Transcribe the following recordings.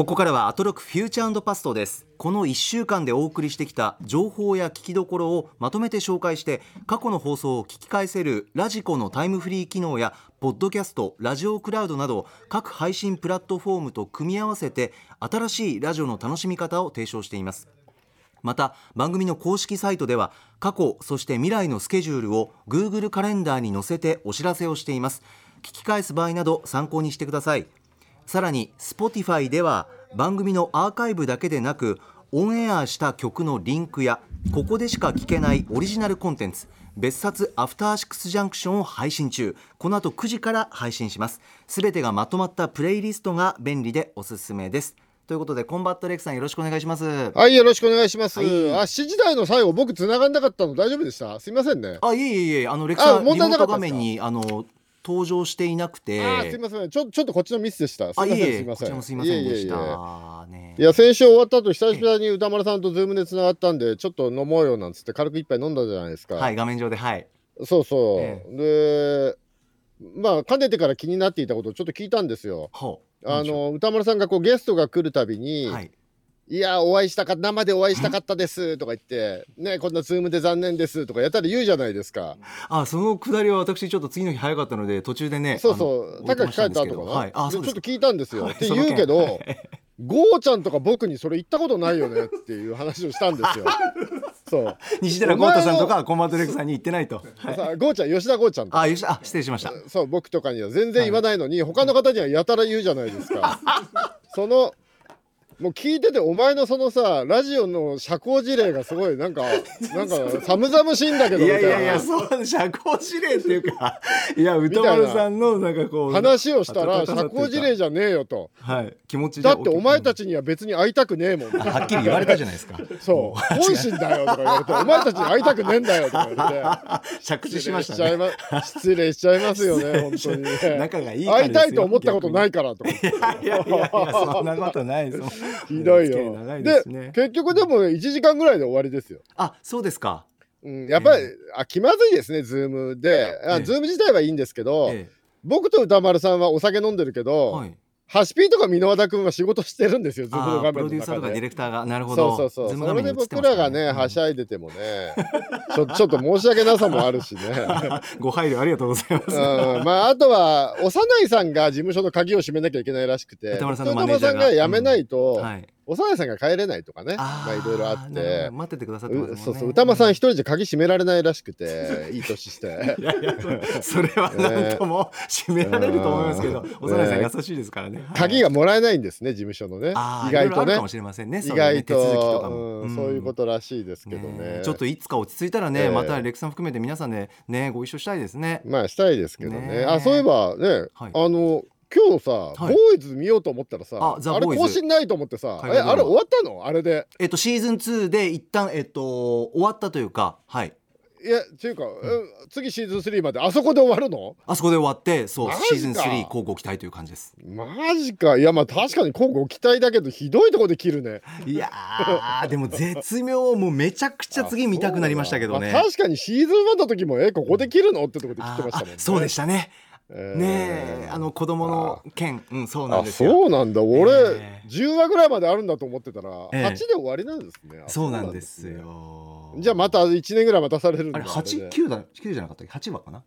ここからはアトロクフューチャーパストです。この1週間でお送りしてきた情報や聞きどころをまとめて紹介して過去の放送を聞き返せるラジコのタイムフリー機能やポッドキャストラジオクラウドなど各配信プラットフォームと組み合わせて新しいラジオの楽しみ方を提唱しています。また番組の公式サイトでは過去そして未来のスケジュールを Google カレンダーに載せてお知らせをしています。聞き返す場合など参考にしてください。さらに Spotify では番組のアーカイブだけでなくオンエアした曲のリンクやここでしか聞けないオリジナルコンテンツ別冊アフターシックスジャンクションを配信中。この後9時から配信します。すべてがまとまったプレイリストが便利でおすすめです。ということでコンバット RECさんよろしくお願いします。はいよろしくお願いします、はい。あ7時台の最後僕繋がんなかったの大丈夫でした？すいませんね。あいえいえいえあの RECさんリモート画面にあの登場していなくて。あーすいません。ちょちょっとこっちのミスでした。すいませんあいえいすいません。えこちらもすいませんでした。いや先週終わった後久々に宇多丸さんとズームで繋がったんでちょっと飲もうよなんつって軽く一杯飲んだじゃないですか、はい画面上ではい。そうそう、えでまあかねてから気になっていたことをちょっと聞いたんですよ。ほう。あの宇多丸さんがこうゲストが来るたびに、はいいや、お会いしたか生でお会いしたかったですとか言って、ね、こんなズームで残念ですとかやったら言うじゃないですか。あそのくだりは私ちょっと次の日早かったので途中でねそうそう、高木帰った後かな？はいあちょっと聞いたんですよ。はいって言うけどはい、豪ちゃんとか僕にそれ言ったことないよねっていう話をしたんですよ。そう。西寺郷太さんとかコンバット RECさんに言ってないとはいさあゴーちゃん、吉田ゴーちゃんとかあよしあ失礼しましたそう、僕とかには全然言わないのに、他の方にはやたら言うじゃないですか。そのもう聞いててお前のそのさラジオの社交辞令がすごいなんか なんか寒々しいんだけどいみたいなやいやいやそう社交辞令っていうかいや歌丸さんのな。んかこう話をしたら社交辞令じゃねえよと。はい気持ちだってお前たちちには別に会いたくねえもん。はっきり言われたじゃないですか。そう。本心だよとか言われてお前たちに会いたくねえんだよとか言われて。着地しましたね。ま失礼しちゃいますよね本当にね。仲がいい会いたいと思ったことないからとか。いやいやいやそんなことないですひどいよ。長いでですね結局でも1時間ぐらいで終わりですよ。あそうですか。うん、やっぱり、あ気まずいですね、ズームで、あえ。えズーム自体はいいんですけど、え僕と宇多丸さんはお酒飲んでるけえど、はいハシピーとか蓑和田君は仕事してるんですよ、ズームのあー画プロデューサーと。かディレクターがなるほど。そうそうそう、それで僕らねがね、はしゃいでてもね、ちょ ちょっと申し訳なさもあるしね。ご配慮ありがとうございます。うん、まああとは小山内さんが事務所の鍵を閉めなきゃいけないらしくて宇多丸さんが。丸さんが辞めないと、はい小山内さんが帰れないとかねあまあいろいろあって。ど。待っててくださってますそうそう宇多丸さん一人じゃ鍵閉められないらしくていい年して。いやいやそれはなんとも締められると思いますけど、うん。幼いさん優しいですからね。鍵がもらえないんですね事務所のね意外とね。意外手続きとそういうことらしいですけどね。ねちょっといつか落ち着いたらね、ええ。またレクさん含めて皆さんでねご一緒したいですね。まあしたいですけどね。あそういえばね、はい。あの今日さ、はい。ボーイズ見ようと思ったらさあザあれ更新ないと思ってさえあれ終わったの？あれで。えっとシーズン2で一旦えっと終わったというか、はい。いやっていうか、うん次シーズン3まであそこで終わるの？あそこで終わって、そうシーズン3交互期待という感じです。マジか。いやまあ確かに今後期待だけどひどいとこで切るね。いやーでも絶妙。もうめちゃくちゃ次見たくなりましたけどね。まあ確かにシーズン1の時もえここで切るの？ってとこで切ってましたもんね。あそうでしたね。えー。ねえあの子供の件、うんそうなんあですよ。そうなんだ。俺、え10話ぐらいまであるんだと思ってたら、ええ8で終わりなんですね。あそうなんですね。よ。じゃあまた1年ぐらい待たされるんだ。あれ八？れで九だ九じゃなかったっけ？八話かな？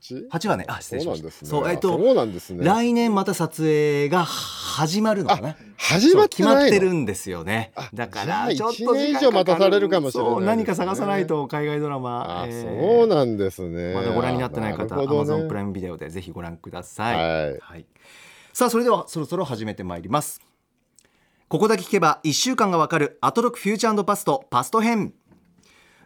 8? 八話ねあ失礼しました。そうなんですねそうえっとね来年また撮影が始まるのかな。始ま決まってるんですよねあ。だからちょっと一年以上待たされるかもしれないね何か探さないと海外ドラマ。あ、えーそうなんですねまだご覧になってない方、ね Amazon プライムビデオでぜひご覧ください。はいはい。さあそれではそろそろ始めてまいります。ここだけ聞けば1週間がわかるアトロックフューチャーパストパスト編。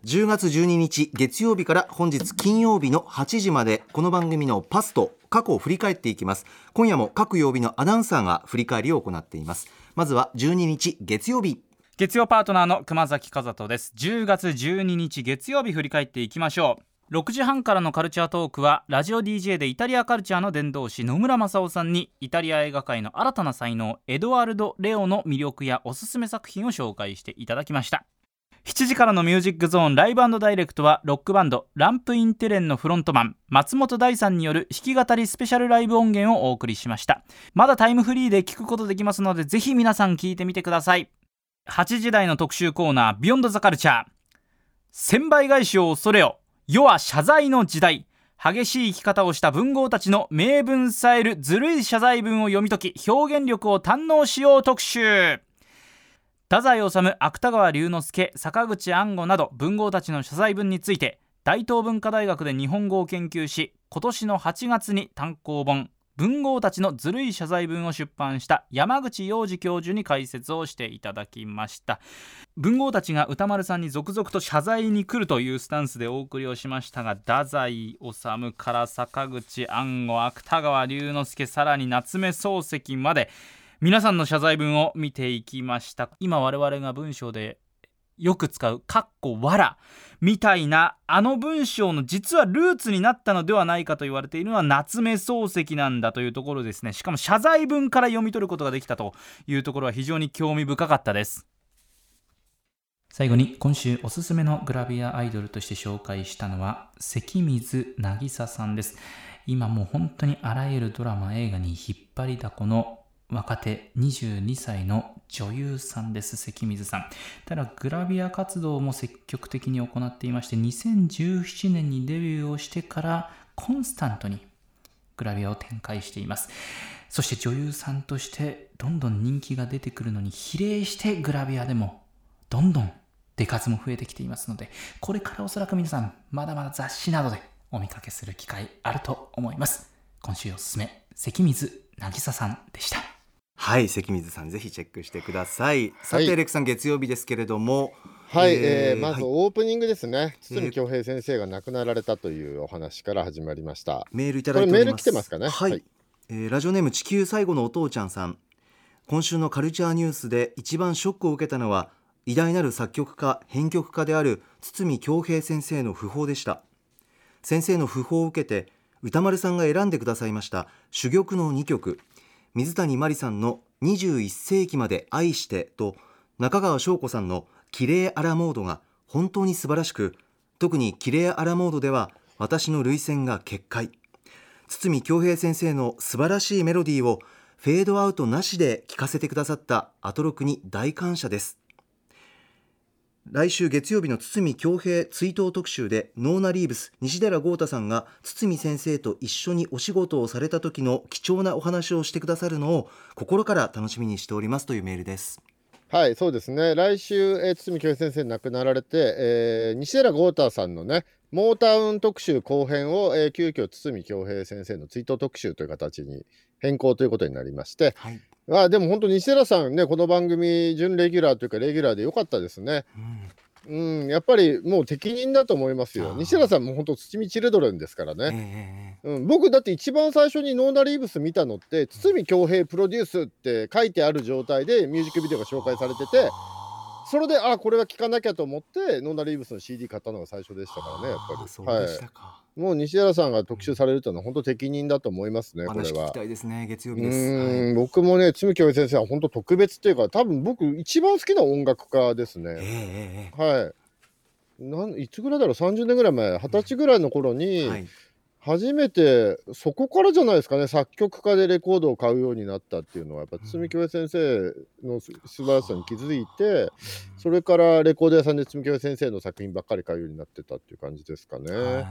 10月12日月曜日から本日金曜日の8時までこの番組のパスト過去を振り返っていきます。今夜も各曜日のアナウンサーが振り返りを行っています。まずは12日月曜日。月曜パートナーの熊崎和人です。10月12日月曜日振り返っていきましょう。6時半からのカルチャートークはラジオ DJ でイタリアカルチャーの伝道師野村正夫さんにイタリア映画界の新たな才能エドワルド・レオの魅力やおすすめ作品を紹介していただきました。7時からのミュージックゾーンライブダイレクトはロックバンドランプインテレンのフロントマン松本大さんによる弾き語りスペシャルライブ音源をお送りしました。まだタイムフリーで聞くことできますのでぜひ皆さん聞いてみてください。8時台の特集コーナービヨンドザカルチャー。1000倍返しを恐れよ。世は謝罪の時代。激しい生き方をした文豪たちの名文さえるずるい謝罪文を読み解き表現力を堪能しよう特集。太宰治芥川龍之介坂口安吾など文豪たちの謝罪文について大東文化大学で日本語を研究し今年の8月に単行本文豪たちのずるい謝罪文を出版した山口洋二教授に解説をしていただきました。文豪たちが歌丸さんに続々と謝罪に来るというスタンスでお送りをしましたが太宰治から坂口安吾芥川龍之介さらに夏目漱石まで皆さんの謝罪文を見ていきました。今我々が文章でよく使う「かっこわら」みたいなあの文章の実はルーツになったのではないかと言われているのは夏目漱石なんだというところですね。しかも謝罪文から読み取ることができたというところは非常に興味深かったです。最後に今週おすすめのグラビアアイドルとして紹介したのは関水渚さんです。今もう本当にあらゆるドラマ映画に引っ張りだこの若手22歳の女優さんです。関水さん。ただグラビア活動も積極的に行っていまして2017年にデビューをしてからコンスタントにグラビアを展開しています。そして女優さんとしてどんどん人気が出てくるのに比例してグラビアでもどんどん出数も増えてきていますのでこれからおそらく皆さんまだまだ雑誌などでお見かけする機会あると思います。今週おすすめ関水渚さんでした。はい関水さんぜひチェックしてください。さて、レクさん月曜日ですけれども。はい、えー、まずオープニングですね、堤恭平先生が亡くなられたというお話から始まりました、メールいただいてメール来てますかね？はい、はい、えー、ラジオネーム地球最後のお父ちゃんさん。今週のカルチャーニュースで一番ショックを受けたのは偉大なる作曲家編曲家である堤恭平先生の訃報でした。先生の訃報を受けて歌丸さんが選んでくださいました珠玉の2曲水谷真理さんの21世紀まで愛してと中川翔子さんのキレイアラモードが本当に素晴らしく特にキレイアラモードでは私の涙腺が決壊。堤恭平先生の素晴らしいメロディーをフェードアウトなしで聴かせてくださったアトロクに大感謝です。来週月曜日の堤恭平追悼特集でノーナ・リーブス西寺豪太さんが堤先生と一緒にお仕事をされた時の貴重なお話をしてくださるのを心から楽しみにしておりますというメールです。はいそうですね。来週、えー、堤恭平先生亡くなられて、えー、西寺豪太さんのねモータウン特集後編を、えー、急遽堤恭平先生の追悼特集という形に変更ということになりまして、はいあでも本当西寺さんねこの番組準レギュラーというかレギュラーでよかったですね。うん、うん、やっぱりもう適任だと思いますよ。西寺さんも本当筒美チルドレンですからね、えー、うん。僕だって一番最初にノーナリーブス見たのって筒美京平プロデュースって書いてある状態でミュージックビデオが紹介されてて。それであこれは聞かなきゃと思ってノーナリーブスの CD 買ったのが最初でしたからねやっぱり。そうでしたか、はいもう西原さんが特集されるというのは本当適任だと思いますね、これは。ですね、月曜日です。はい、僕もね、つ教授先生は本当特別っていうか、多分僕一番好きな音楽家ですね。えー、はい。なんいつぐらいだろう、30年ぐらい前、二十歳ぐらいの頃に、はい、初めてそこからじゃないですかね作曲家でレコードを買うようになったっていうのはやっぱ堤京平先生の素晴らしさに気づいて、それからレコード屋さんで堤京平先生の作品ばっかり買うようになってたっていう感じですかね。はい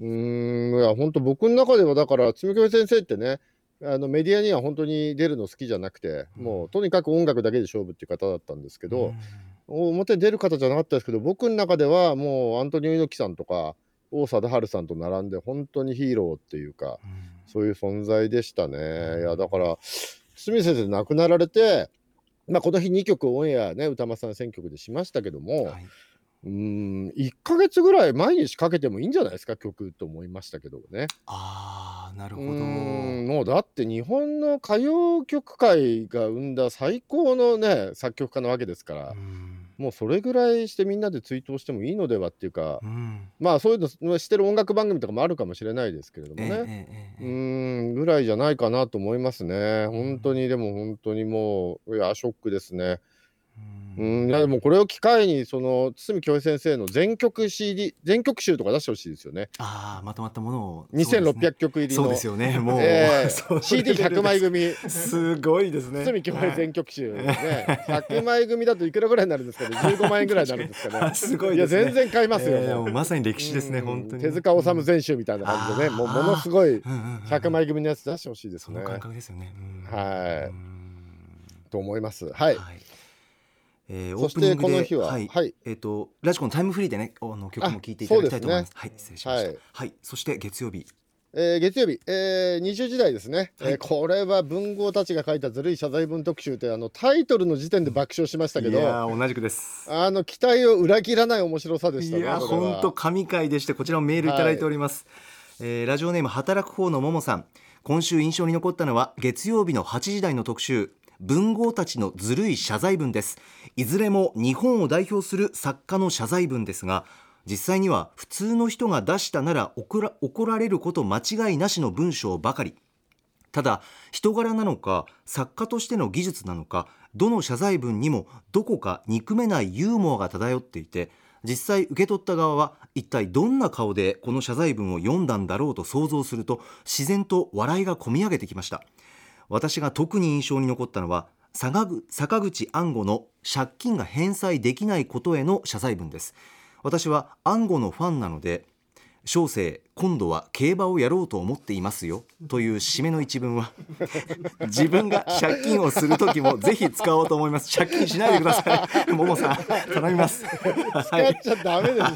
うーん、いや、本当僕の中ではだから、つむき先生ってね、あのメディアには本当に出るの好きじゃなくて、もうとにかく音楽だけで勝負っていう方だったんですけど、表に出る方じゃなかったですけど、僕の中ではもうアントニオ猪木さんとか、王貞治さんと並んで本当にヒーローっていうか、そういう存在でしたね。いや、だから、堤先生亡くなられて、まあ、この日2曲オンエアね、歌間さん選曲でしましたけども、はいうん、1ヶ月ぐらい毎日かけてもいいんじゃないですか、曲と思いましたけどね。ああ、なるほど。もうだって日本の歌謡曲界が生んだ最高のね、作曲家なわけですから、もうそれぐらいしてみんなで追悼してもいいのではっていうか、まあそういうのしてる音楽番組とかもあるかもしれないですけれどもね、うん、ぐらいじゃないかなと思いますね。本当に、でも本当にもう、いや、ショックですね。うん、いやでもこれを機会にその堤京平先生の全曲 CD 全曲集とか出してほしいですよね。ああまとまったものを。2600曲入りの、そうですよね。もう、えー、CD100 枚組。すごいですね。堤京平全曲集ね。100枚組だといくらぐらいになるんですかね。15万円ぐらいになるんですかね。すごいいや全然買いますよ。えーまさに歴史ですねうん。本当に。手塚治虫全集みたいな感じでね。もうものすごいうんうんうん100枚組のやつ出してほしいですね。その。感覚ですよね、うん。はい。うん。と思います。はい。えーそしてオープニングでこの日ははいはい。えっ、とラジコのタイムフリーでねあの曲も聴いていただきたいと思います。はい失礼しました。ははいい、そして月曜日。えー月曜日、えー、20時台ですね、はい。えーこれは文豪たちが書いたずるい謝罪文特集ってあのタイトルの時点で爆笑しましたけいどやー同じくです。あの期待を裏切らない面白さでしたねいや本当神回でしてこちらもメールいただいております、えーラジオネーム働く方のももさん。今週印象に残ったのは月曜日の8時台の特集文豪たちのずるい謝罪文です。いずれも日本を代表する作家の謝罪文ですが実際には普通の人が出したなら怒ら怒られること間違いなしの文章ばかり。ただ人柄なのか作家としての技術なのかどの謝罪文にもどこか憎めないユーモアが漂っていて実際受け取った側は一体どんな顔でこの謝罪文を読んだんだろうと想像すると自然と笑いがこみ上げてきました。私が特に印象に残ったのは坂口安吾の借金が返済できないことへの謝罪文です。私は安吾のファンなので小生今度は競馬をやろうと思っていますよ。という締めの一文は 自分が借金をする時もぜひ使おうと思います。借金しないでください。ももさん頼みます。はい使っちゃダメでしょ。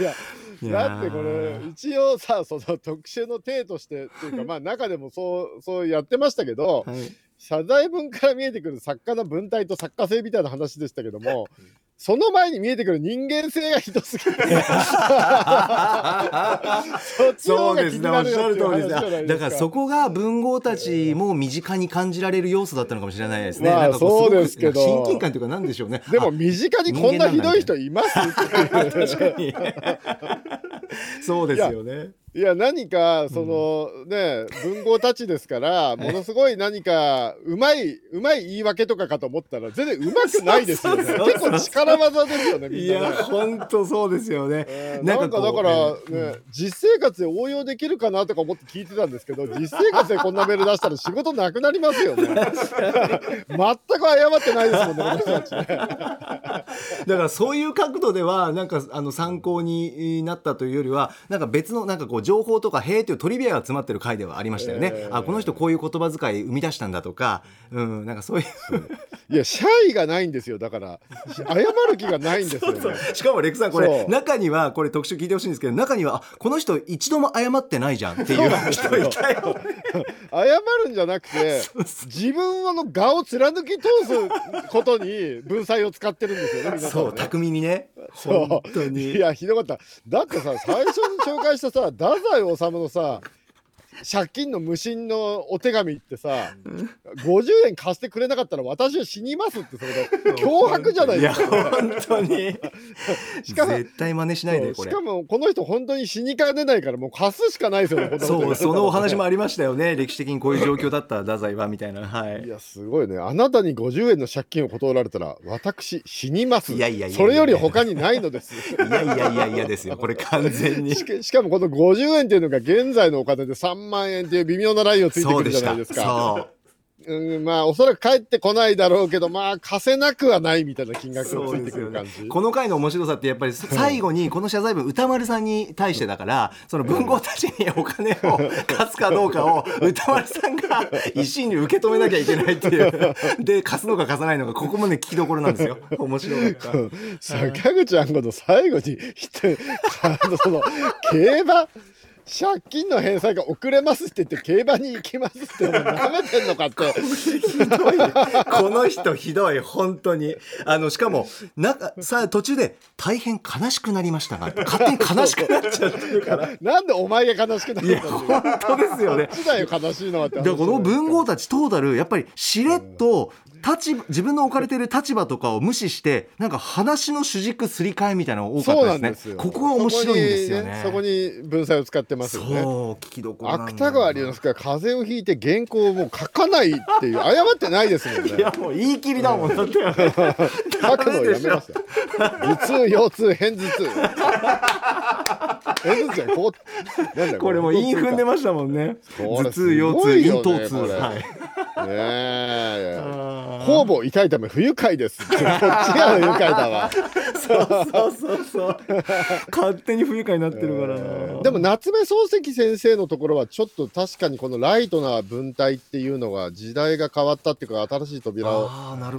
いやいやー。だってこれ一応さその特集の体としてっていうかまあ中でもそうそうやってましたけど、はい。謝罪文から見えてくる作家の文体と作家性みたいな話でしたけどもその前に見えてくる人間性がひどすぎて そっちの方が気になるよっていう話じゃないですかだからそこが文豪たちも身近に感じられる要素だったのかもしれないですね。まあそうですけど親近感というかなんでしょうね。でも身近にこんなひどい人います 確かに。そうですよね。いや何かその、ね文豪たちですから ものすごい何かうまいうまい言い訳とかかと思ったら全然うまくないですよね。結構力技ですよねみいやんなね。本当そうですよね。えーななんんかだから、ね。ね実生活で応用できるかなとか思って聞いてたんですけど実生活でこんなメール出したら仕事なくなりますよね。全く謝ってないですもんねこの人たちね。だからそういう角度ではなんかあの参考になったというよりはなんか別のなんかこう情報とか「へえ」というトリビアが詰まってる回ではありましたよね。えー。あこの人こういう言葉遣い生み出したんだとか、うんなんかそういう。いやシャイがないんですよ。だから謝る気がないんですよね。しかもレクさんこれそう。中にはこれ特集聞いてほしいんですけど中にはあこの人一度も謝ってないじゃんっていう人いたよ。謝るんじゃなくて自分の顔を貫き通すことに文才を使ってるんですよね皆さんそうね巧みにね。そう。本当に。いやひどかった。だってさ最初に紹介したさ 太宰治のさ借金の無心のお手紙ってさ。50円貸してくれなかったら私は死にますってそれで。脅迫じゃないですか。いや本当に。しかも絶対真似しないでこれ。しかもこの人本当に死にかねないからもう貸すしかないですよね そうそのお話もあありましたよね。歴史的にこういう状況だった太宰はみたいな。はい。いやすごいね。あなたに50円の借金を断られたら私死にます。いやいやいやいやそれより他にないのです。いやいやいやいやですよ。これ完全に。しかしかもこの50円っていうのが現在のお金で3万円っていう微妙なラインをついてくるじゃないですか。そううん、まあおそらく帰ってこないだろうけどまあ貸せなくはないみたいな金額がついてくる感じ。この回の面白さってやっぱり最後にこの謝罪文歌丸さんに対してだからその文豪たちにお金を 貸すかどうかを歌丸さんが一心に受け止めなきゃいけないっていう で貸すのか貸さないのかここもね聞きどころなんですよ面白かった。坂口あんごの最後に人あのその競馬借金の返済が遅れますって言って競馬に行きますってお前舐めてんのかって。ひどいこの人ひどい本当に。あのしかもなんかさ途中で大変悲しくなりましたが勝手に悲しくなっちゃってるから。なんでお前が悲しくなるいやのかっ本当ですよね。だよ悲しいのはって話だこの文豪たちトータルやっぱりしれっと立場自分の置かれている立場とかを無視してなんか話の主軸すり替えみたいなのが多かったですね。ここが面白いんですよね。そこに文才を使ってますよね。そう聞きどころ芥川龍之介が風邪をひいて原稿をもう書かないっていう 謝ってないですもんね。いやもう言い切りだもん。だって書くのをやめますよ。頭痛腰痛片頭痛こうなんだよ。これもう韻踏んでまましたもんね頭痛腰痛咽頭痛はいねえ。あ方々痛いため不愉快です。こっちが不愉快だわ。ーそうそうそう。勝手に不愉快になってるからな。でも夏目漱石先生のところはちょっと確かにこのライトな文体っていうのが時代が変わったっていうか新しい扉を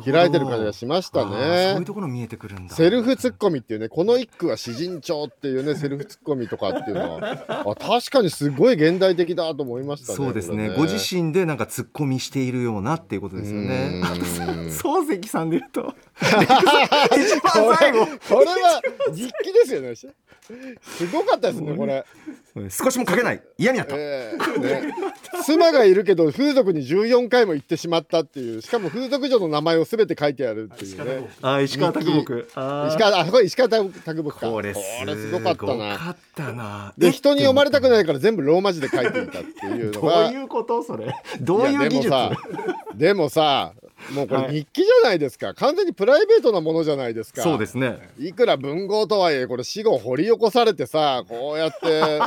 開いてる感じがしましたあーそういうねところ見えてくるんだ。セルフツッコミっていうねこの一句は詩人帳っていうね セルフツッコミとかっていうのはあ確かにすごい現代的だと思いましたねそうですね。これご自身でなんか突っ込みしているようなっていうことですよね。漱石さんで言うと。一番最後これは日記ですよね。すごかったですねこれ、少しも書けない。嫌になった。ええ。ね、妻がいるけど風俗に14回も行ってしまったっていう。しかも風俗嬢の名前を全て書いてあるっていうね。あー石川啄木。石川あこれ石川啄木か。これすごかったな。かったな。で人に読まれたくいないから全部ローマ字で書いていたっていうの どうがいうことそれ。どういう技術でもさでもうこれはい。日記じゃないですか、完全にプライベートなものじゃないですか。そうですね。いくら文豪とはいえこれ死後掘り起こされてさこうやって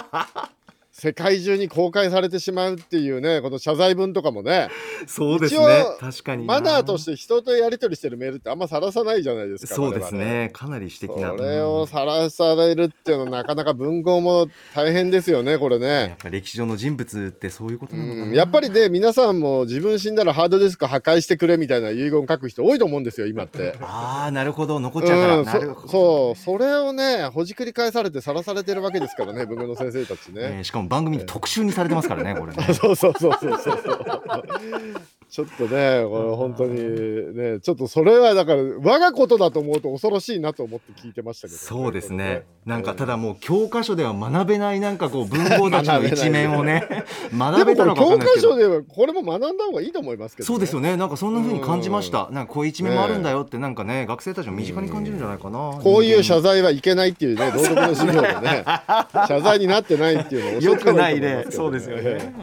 世界中に公開されてしまうっていうねこの謝罪文とかもね。そうです一ね応確かにマナーとして人とやり取りしてるメールってあんまさらさないじゃないですかそうですね。かなり私的なこれをさらされるっていうのはなかなか文豪も大変ですよねこれやっね。ぱ歴史上の人物ってそういうことなのかな、うん。やっぱりね皆さんも自分死んだらハードディスク破壊してくれみたいな遺言書く人多いと思うんですよ今って。ああなるほど。残っちゃうから、うん、そそう。それをねほじくり返されてさらされてるわけですからね文豪の先生たちね。えーしかも番組で特集にされてますからねこれねそう そうそうそうそうそう。ちょっとね、これ本当にね、ちょっとそれはだから我がことだと思うと恐ろしいなと思って聞いてましたけど、そうですね。なんかただもう教科書では学べないなんかこう文豪たちの一面をねで学もべたのか教科んない。ですけど書ではこれも学んだ方がいいと思いますけど、ね。そうですよね。なんかそんな風に感じました。うなんかこういう一面もあるんだよってなんかね学生たちも身近に感じるんじゃないかな。こういう謝罪はいけないっていうね、道徳の授業でね、謝罪になってないっていうのをよくないいと思いますけど 例そうですよね。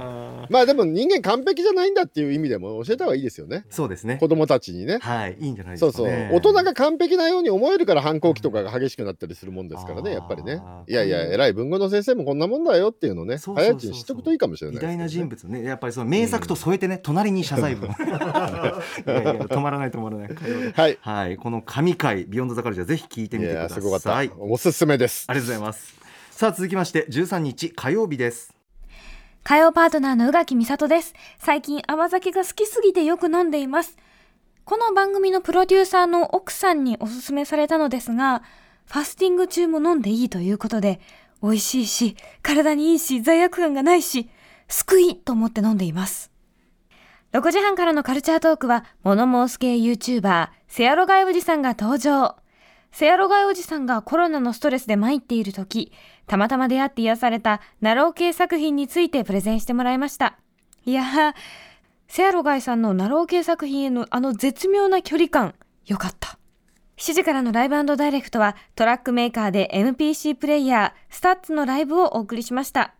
まあでも人間完璧じゃないんだっていう意味でも教えた方がいいですよね。そうですね。子供たちにね。はいいいんじゃないでそうそう。すかね大人が完璧なように思えるから反抗期とかが激しくなったりするもんですからねやっぱりね。いやいや偉い文豪の先生もこんなもんだよっていうのをね。そうそうちに知っとくといいかもしれない偉大な人物物ね。やっぱりその名作と添えてね、隣に謝罪文止まらない止まらない。はい。はいこの神回ビヨンドザカルチャーぜひ聞いていみてください。やすごかった。ありおすすめです。がとうございます。さあ続きまして13日火曜日です火曜パートナーの宇垣美里です。最近甘酒が好きすぎてよく飲んでいます。この番組のプロデューサーの奥さんにおすすめされたのですが、ファスティング中も飲んでいいということで、美味しいし、体にいいし、罪悪感がないし、救いと思って飲んでいます。6時半からのカルチャートークは、物申す系 YouTuber、セアロガイおじさんが登場。セアロガイおじさんがコロナのストレスで参っている時、たまたま出会って癒されたなろう系作品についてプレゼンしてもらいました。いやー、セアロガイさんのなろう系作品へのあの絶妙な距離感、よかった。7時からのライブダイレクトはトラックメーカーで MPC プレイヤー、 STUTS のライブをお送りしました。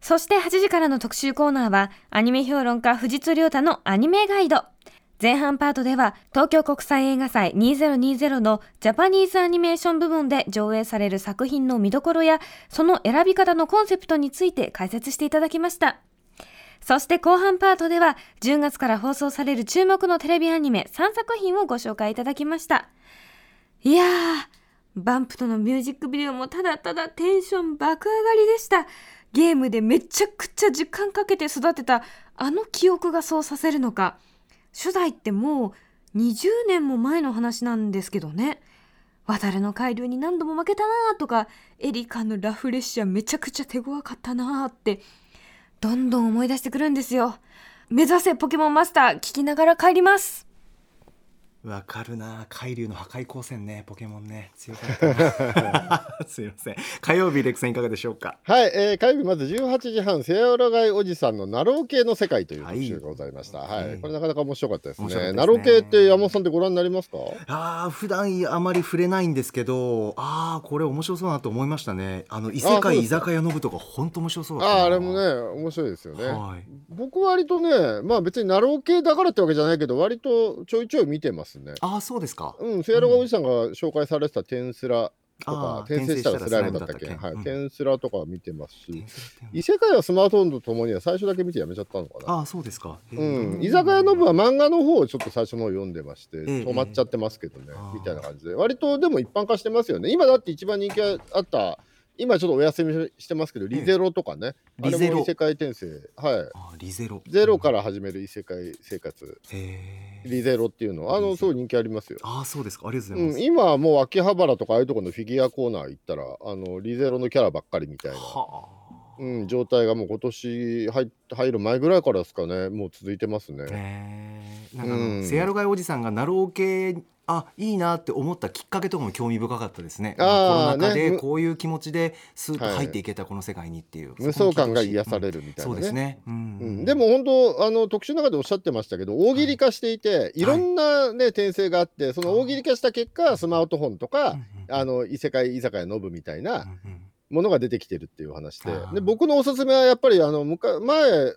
そして8時からの特集コーナーはアニメ評論家藤津亮太のアニメガイド。前半パートでは東京国際映画祭2020のジャパニーズアニメーション部門で上映される作品の見どころやその選び方のコンセプトについて解説していただきました。そして後半パートでは10月から放送される注目のテレビアニメ3作品をご紹介いただきました。いやー、バンプとのミュージックビデオもただただテンション爆上がりでした。ゲームでめちゃくちゃ時間かけて育てたあの記憶がそうさせるのか。初代ってもう20年も前の話なんですけどね。渡るの海流に何度も負けたなとか、エリカのラフレッシャーめちゃくちゃ手強かったなって、どんどん思い出してくるんですよ。目指せポケモンマスター聞きながら帰ります。わかるな。海流の破壊光線ね。ポケモンね。強かったな。すいません。火曜日レクさんいかがでしょうか？はい、えー、火曜日まず18時半、セアラガイおじさんのなろう系の世界という特集がございました。はい、うん。これなかなか面白かったですね。ですね。なろう系って山本さんってご覧になりますか？あー普段あまり触れないんですけどああこれ面白そうだなと思いましたね。あの異世界居酒屋の部とか本当面白そうあ、あれもね、面白いですよね。はい。僕割とね、まあ別になろう系だからってわけじゃないけど、割とちょいちょい見てますね。ああそうですか。うん、セアラガイおじさんが紹介されてた転スラとか転生したらスライムだったっけ？はい、うん。テンスラとか見てますし異世界はスマートフォンとともには最初だけ見てやめちゃったのかな？ああそうですか。うん、居酒屋の部は漫画の方をちょっと最初の方読んでまして、え止まっちゃってますけどね、みたいな感じで。割とでも一般化してますよね。今だって一番人気があった今ちょっとお休みしてますけどリゼロとかね、あリゼロ。れも異世界転生。はい。あーリゼロ。ゼロから始める異世界生活。へえリゼロっていうの。あのすごい人気ありますよ。ああそうですか。ありがとうございます、うん、今はもう秋葉原とかああいうところのフィギュアコーナー行ったらあのリゼロのキャラばっかりみたいな、はあ。うん、状態がもう今年入入る前ぐらいからですかね。もう続いてますね。なんかうん。セアロガイおじさんがナロー系あいいなって思ったきっかけとかも興味深かったですね。コロナ禍でこういう気持ちでスーッとはい。入っていけたこの世界にっていう、無双感が癒されるみたいなね。そうですね、うん。うん、でも本当あの特集の中でおっしゃってましたけど大喜利化していて、い、ろんな、ね転生があってその大喜利化した結果スマートフォンとか、うんうんあの異世界居酒屋ノブみたいなうんうんものが出てきてるっていう話で。で僕のおすすめはやっぱりあの前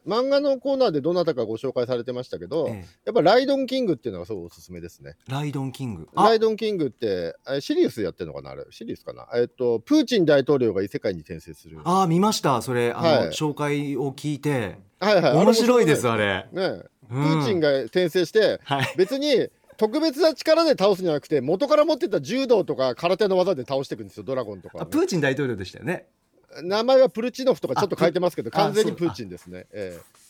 漫画のコーナーでどなたかご紹介されてましたけど、ええ。やっぱライドンキングっていうのがすごいおすすめですね。ライドンキング。ライドンキングってシリウスやってるのかなあれ？シリウスかな？えっとプーチン大統領が異世界に転生する。ああ見ましたそれ。あの、はい。紹介を聞いて。はいはい、面白いです。ああれ。ね、プうん。ーチンが転生してはい。別に特別な力で倒すんじゃなくて元から持ってた柔道とか空手の技で倒していくんですよドラゴンとかはね、あプーチン大統領でしたよね。名前はプルチノフとかちょっと書いてますけどあ完全にプーチンですね、えあえ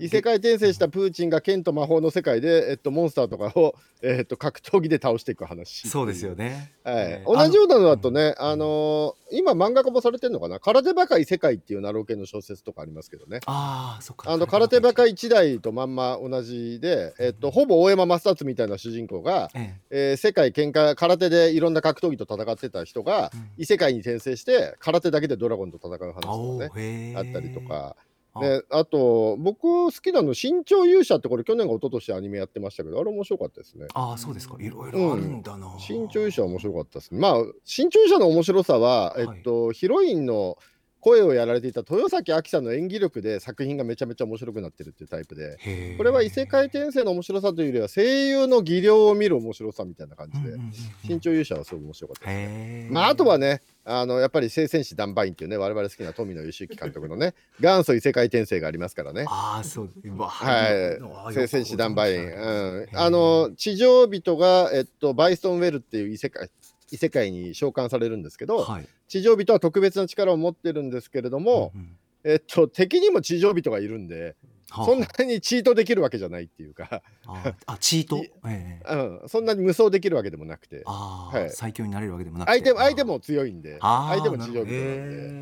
異世界転生したプーチンが剣と魔法の世界で、えっと、モンスターとかを、えっと、格闘技で倒していく話。そうですよね、ね、はい。えー。同じようなのだとね、あのー今漫画化もされてるのかな？空手バカ異世界っていうナロー系の小説とかありますけどね。ああそっか。あの空手バカ一代とまんま同じで、えっと、ほぼ大山正達みたいな主人公が、ええ。ー世界喧嘩空手でいろんな格闘技と戦ってた人が、うん。異世界に転生して空手だけでドラゴンと戦う話えとかねあったりとか、あ。ね、あと僕好きなの「新潮勇者」ってこれ去年が一昨年アニメやってましたけどあれ面白かったですね。ああそうですか。いろいろあるんだな、新潮勇者は面白かったです。ね。まあ新潮勇者の面白さは、えっとヒロインの声をやられていた豊崎亜紀さんの演技力で作品がめちゃめちゃ面白くなってるっていうタイプで。これは異世界転生の面白さというよりは声優の技量を見る面白さみたいな感じで、うんうんうんうん。新潮勇者はすごく面白かったですね。まあ、あとはね、あのやっぱり聖戦士ダンバインっていうね、我々好きな富野義行監督のね、元祖異世界転生がありますからね。ああそう。はい、聖戦士ダンバイン、うん、ああの地上人が、えっと、バイストンウェルっていう異世界異世界に召喚されるんですけど、はい。地上人は特別な力を持ってるんですけれども、うんうん。えっと、敵にも地上人がいるんで、はあ。そんなにチートできるわけじゃないっていうか、ああチート？いええ。うん、そんなに無双できるわけでもなくて、はい。最強になれるわけでもなくて。相手相手もも強いんで、相手も地上人なんで。へ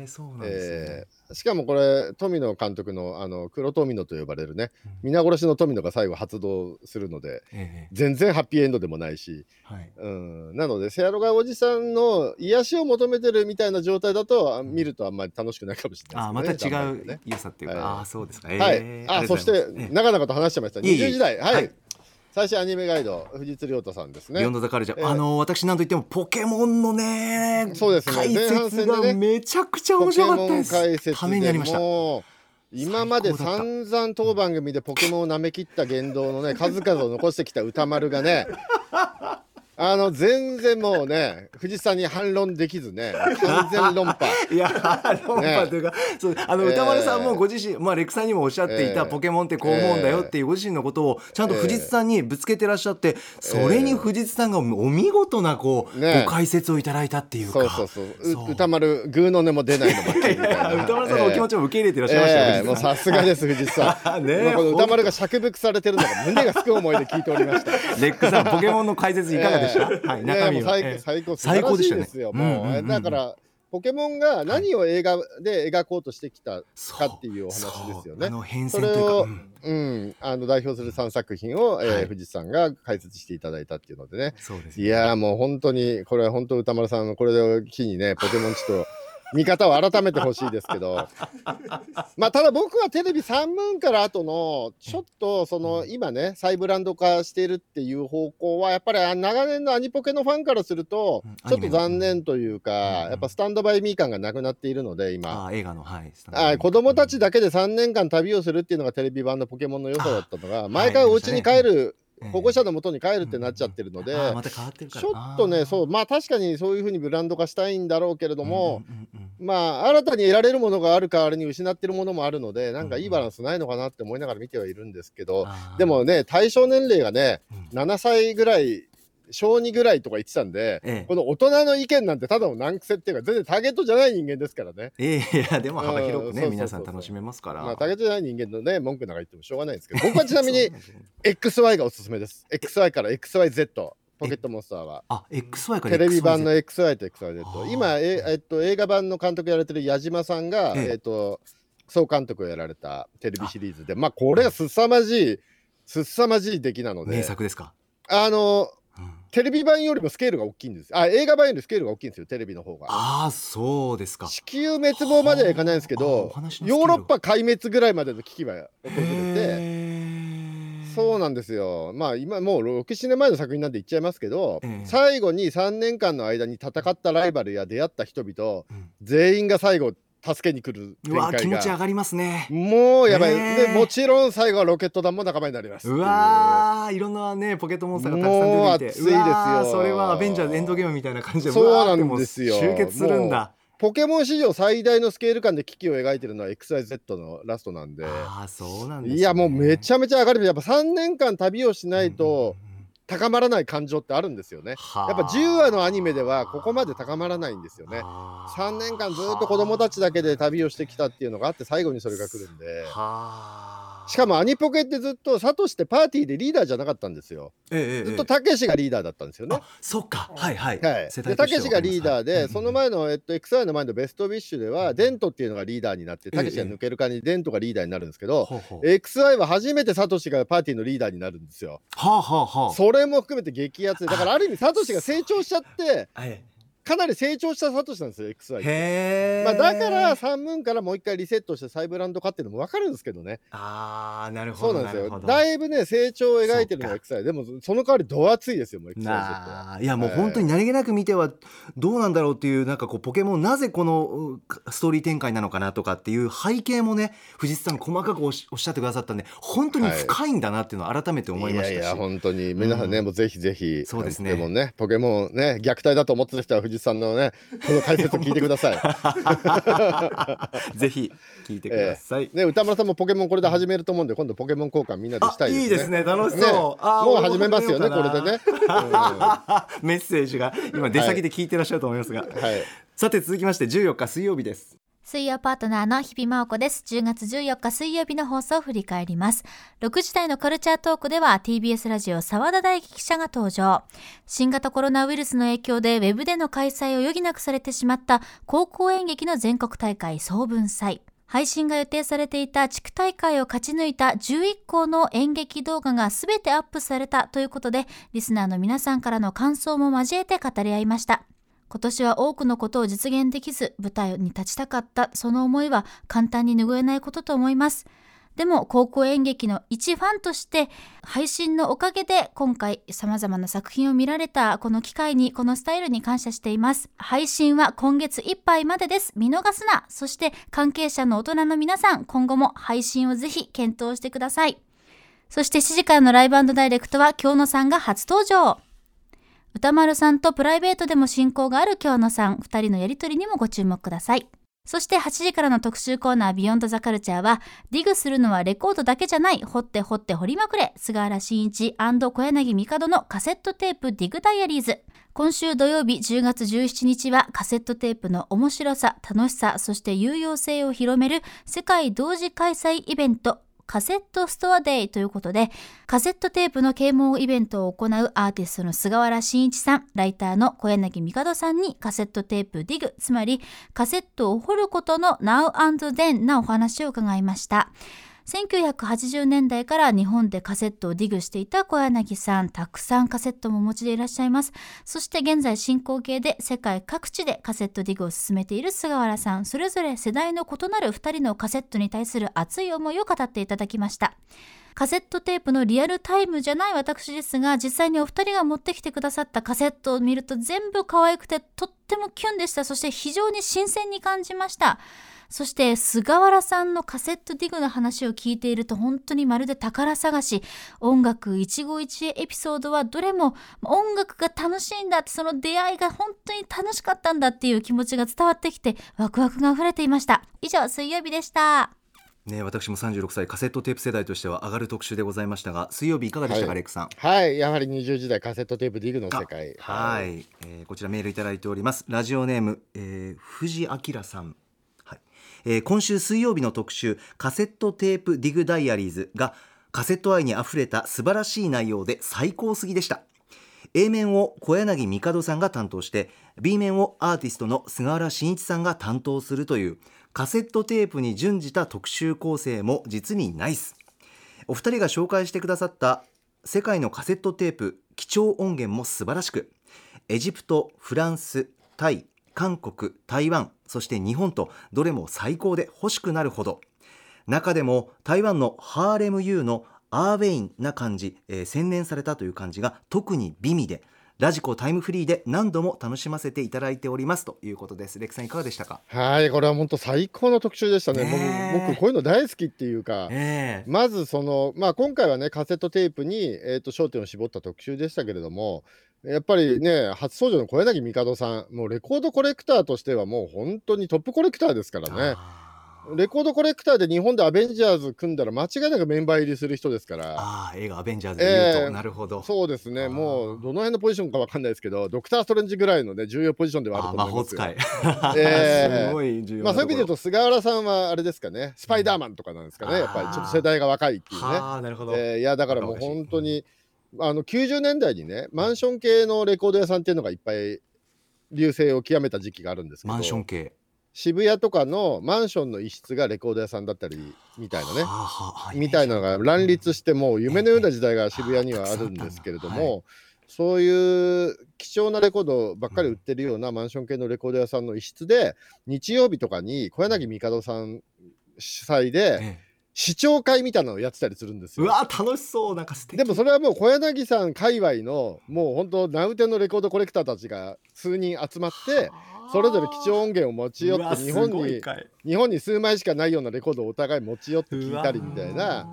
えそうなんですね、えーしかもこれ富野監督のあの黒富野と呼ばれるねうん。皆殺しの富野が最後発動するのでええ全然ハッピーエンドでもないし、はい。うん、なのでセアロガおじさんの癒しを求めてるみたいな状態だとあ見るとあんまり楽しくないかもしれあないですね。ーまた違う良さっていうか、はい。ああそうですか、えはい。え、あそしてえ長々と話してました。いえいえ。20時代はい、はい最新アニメガイド藤津亮太さんですね。ビヨンドザカルチャー、ええ。あの私なんといってもポケモンのねそうですね。解説がめちゃくちゃ面白かったモンです解説ためになりました。でもう今まで散々当番組でポケモンを舐めきった言動のね数々を残してきた歌丸がねあの全然もうね藤さんに反論できずね完全論破。いや論破というか、そうあのええ歌丸さんもご自身、まあ、レクさんにもおっしゃっていた、ええポケモンってこう思うんだよっていうご自身のことをちゃんと藤津さんにぶつけてらっしゃって、それに藤津さんがお見事なこう、ね。えご解説をいただいたっていうか。そうそうそう。歌丸グーの音も出ないのばっかりみたいな 歌丸さんのお気持ちを受け入れてらっしゃいましたよ、ええもう藤津さすがです藤さん。ね歌丸が釈伏されてるのが胸がすく思いで聞いておりました。レックさんポケモンの解説いかがでした、はい、中身は、最高最高でしたですよもう、だからポケモンが何を映画で描こうとしてきたかっていうお話ですよね。それをうん。うん、あの代表する3作品を、えーはい。藤さんが解説していただいたっていうのでね。いやーもう本当に、これは本当歌丸さんのこれを機にね、ポケモンちょっと見方を改めてほしいですけど、まあただ僕はテレビ3分から後の、ちょっとその今ね、再ブランド化してるっていう方向は、やっぱりあ長年のアニポケのファンからするとうん、ちょっと残念といううんか、うん。やっぱスタンドバイミー感がなくなっているので、今。あ映画のはい子供たちだけで3年間旅をするっていうのがテレビ版のポケモンの良さだったのが、あ毎回お家に帰る、ええ保護者のもとに帰るってなっちゃってるので、また変わってるからちょっとね、そう、まあ確かにそういうふうにブランド化したいんだろうけれども、まあ新たに得られるものがある代わりに失ってるものもあるので、なんかいいバランスないのかなって思いながら見てはいるんですけど、でもね、対象年齢がね、うん。7歳ぐらい、小2ぐらいとか言ってたんで、ええ。この大人の意見なんてただの難癖っていうか、全然ターゲットじゃない人間ですからね。ええいやでも幅広くね皆さん楽しめますから。まあ、ターゲットじゃない人間のね、文句なんか言ってもしょうがないんですけど、僕はちなみに XY がおすすめです。XY から XYZ、ポケットモンスターは。あ XY からテレビ版の XY と XYZ 今え、えっと、映画版の監督やられてる矢島さんが、ええ。えっと、総監督をやられたテレビシリーズでまあこれがすさまじいすさまじい出来なの名で作ですか？あのうんテレビ版よりもスケールが大きいんです。あ映画版よりスケールが大きいんですよテレビの方が。ああそうですか。地球滅亡まではいかないんですけどヨーロッパ壊滅ぐらいまでの危機は訪れてそうなんですよ。まあ今もう67年前の作品なんで言っちゃいますけど、ええ。最後に3年間の間に戦ったライバルや出会った人々うん。全員が最後助けに来るうわ展開が。気持ち上がりますね。もうやばい、ねえ。でもちろん最後はロケット団も仲間になりますう。わーいろんなねポケットモンスターがたくさん出ていて。もう熱いですよ。それはアベンジャーズエンドゲームみたいな感じでそうなんですよ。集結するんだ。ポケモン史上最大のスケール感で危機を描いてるのは XYZ のラストなんで。ああそうなんです、ね、いやもうめちゃゃめちゃ上がりやっぱ3年間旅をしないと高まらない感情ってあるんですよね。やっぱ10話のアニメではここまで高まらないんですよね。3年間ずっと子供たちだけで旅をしてきたっていうのがあって最後にそれが来るんで。はあしかもアニポケってずっとサトシってパーティーでリーダーじゃなかったんですよ。ええええずっとたけしがリーダーだったんですよね。あそっか。はい。はい、はい、世でたけしがリーダーで、はい。その前の、えっと、XY の前のベストウィッシュでは、デントっていうのがリーダーになって、ええたけしが抜ける間にデントがリーダーになるんですけど、ほうほう。XY は初めてサトシがパーティーのリーダーになるんですよ。はあはあはあ。それも含めて激アツで、だからある意味、サトシが成長しちゃって、はいかなり成長したサトシなんですよ、XY。へえ、まあ、だから3分からもう一回リセットして再ブランド化っていうのも分かるんですけどね。ああなるほそうなんですよ。だいぶね、成長を描いてるのがそ XY。でも、その代わりド熱いですよ、もう XY なあいやもう本当に何気なく見てはどうなんだろうっていうなんかこうポケモンなぜこのうストーリー展開なのかなとかっていう背景もね藤津さん細かくおっしゃってくださったんで本当に深いんだなっていうのを改めて思いましたし、いやいや本当に皆さんね、うんもうぜひぜひそうですねポケモンねポケモンね虐待だと思ってた人は藤井さんのねこの解説を聞いてください。ぜひ聞いてください、ね歌村さんもポケモンこれで始めると思うんで今度ポケモン交換みんなでしたあいですね。いいですね楽しそう、ね。もう始めますよねこれでね、メッセージが今出先で聞いてらっしゃると思いますが、うんはい。さて続きまして14日水曜日です水曜パートナーの日々真央子です。10月14日水曜日の放送を振り返ります。6時台のカルチャートークでは TBS ラジオ澤田大樹記者が登場。新型コロナウイルスの影響でウェブでの開催を余儀なくされてしまった高校演劇の全国大会総文祭。配信が予定されていた地区大会を勝ち抜いた11校の演劇動画が全てアップされたということで、リスナーの皆さんからの感想も交えて語り合いました。今年は多くのことを実現できず舞台に立ちたかったその思いは簡単に拭えないことと思います。でも高校演劇の一ファンとして配信のおかげで今回様々な作品を見られたこの機会にこのスタイルに感謝しています。配信は今月いっぱいまでです。見逃すな。そして関係者の大人の皆さん今後も配信をぜひ検討してください。そして7時からのライブダイレクトは京野さんが初登場。歌丸さんとプライベートでも親交がある京野さん、二人のやりとりにもご注目ください。そして8時からの特集コーナービヨンドザカルチャーは、ディグするのはレコードだけじゃない、掘って掘って掘りまくれ、菅原慎一小柳帝のカセットテープディグダイアリーズ。今週土曜日10月17日はカセットテープの面白さ、楽しさ、そして有用性を広める世界同時開催イベント、カセットストアデイということで、カセットテープの啓蒙イベントを行うアーティストの菅原慎一さん、ライターの小柳帝さんにカセットテープディグ、つまりカセットを掘ることの Now and Then なお話を伺いました。1980年代から日本でカセットをディグしていた小柳さん、たくさんカセットもお持ちでいらっしゃいます。そして現在進行形で世界各地でカセットディグを進めている菅原さん、それぞれ世代の異なる2人のカセットに対する熱い思いを語っていただきました。カセットテープのリアルタイムじゃない私ですが、実際にお二人が持ってきてくださったカセットを見ると全部可愛くてとってもキュンでした。そして非常に新鮮に感じました。そして菅原さんのカセットディグの話を聞いていると本当にまるで宝探し音楽一期一会エピソードはどれも音楽が楽しいんだってその出会いが本当に楽しかったんだっていう気持ちが伝わってきてワクワクが溢れていました以上水曜日でしたね、私も36歳カセットテープ世代としては上がる特集でございましたが水曜日いかがでしたか、はい、レックさん？はいやはり20時代カセットテープディグの世界。はい、えー、こちらメールいただいております。ラジオネーム、えー、藤明さん。えー、今週水曜日の特集カセットテープディグダイアリーズがカセット愛にあふれた素晴らしい内容で最高すぎでした。A 面を小柳帝さんが担当して B 面をアーティストの菅原慎一さんが担当するというカセットテープに準じた特集構成も実にナイス。お二人が紹介してくださった世界のカセットテープ貴重音源も素晴らしくエジプトフランスタイ韓国台湾そして日本とどれも最高で欲しくなるほど中でも台湾のハーレム U のアーウェインな感じ、えー、洗練されたという感じが特に美味でラジコタイムフリーで何度も楽しませていただいておりますということです。レクさんいかがでしたか？はいこれは本当最高の特集でしたね、ね、僕こういうの大好きっていうか、ね、まずそのまあ今回はねカセットテープにえっ、ー、と焦点を絞った特集でしたけれどもやっぱりね、初登場の小柳帝さん、もうレコードコレクターとしてはもう本当にトップコレクターですからね。レコードコレクターで日本でアベンジャーズ組んだら間違いなくメンバー入りする人ですから。ああ、映画アベンジャーズで言うと、えー、なるほど。そうですね、もうどの辺のポジションかわかんないですけど、ドクター・ストレンジぐらいのね、重要ポジションではあると思いますよ。魔法使い。えー、すごい重要まあそういう意味で言うと、菅原さんはあれですかね、スパイダーマンとかなんですかね、うん、やっぱりちょっと世代が若いっていうね。ああ、なるほど。えー、いや、だからもう本当に。あの90年代にねマンション系のレコード屋さんっていうのがいっぱい流星を極めた時期があるんですけどマンション系渋谷とかのマンションの一室がレコード屋さんだったりみたいなね、みたいなのが乱立してもう夢のような時代が渋谷にはあるんですけれども、そういう貴重なレコードばっかり売ってるようなマンション系のレコード屋さんの一室で日曜日とかに小柳帝さん主催で、視聴会みたいなのをやってたりするんですよ。うわ楽しそうなんか素敵。でもそれはもう小柳さん界隈のもう本当ナウテンのレコードコレクターたちが数人集まってそれぞれ貴重音源を持ち寄って日本に日本に数枚しかないようなレコードをお互い持ち寄って聞いたりみたいな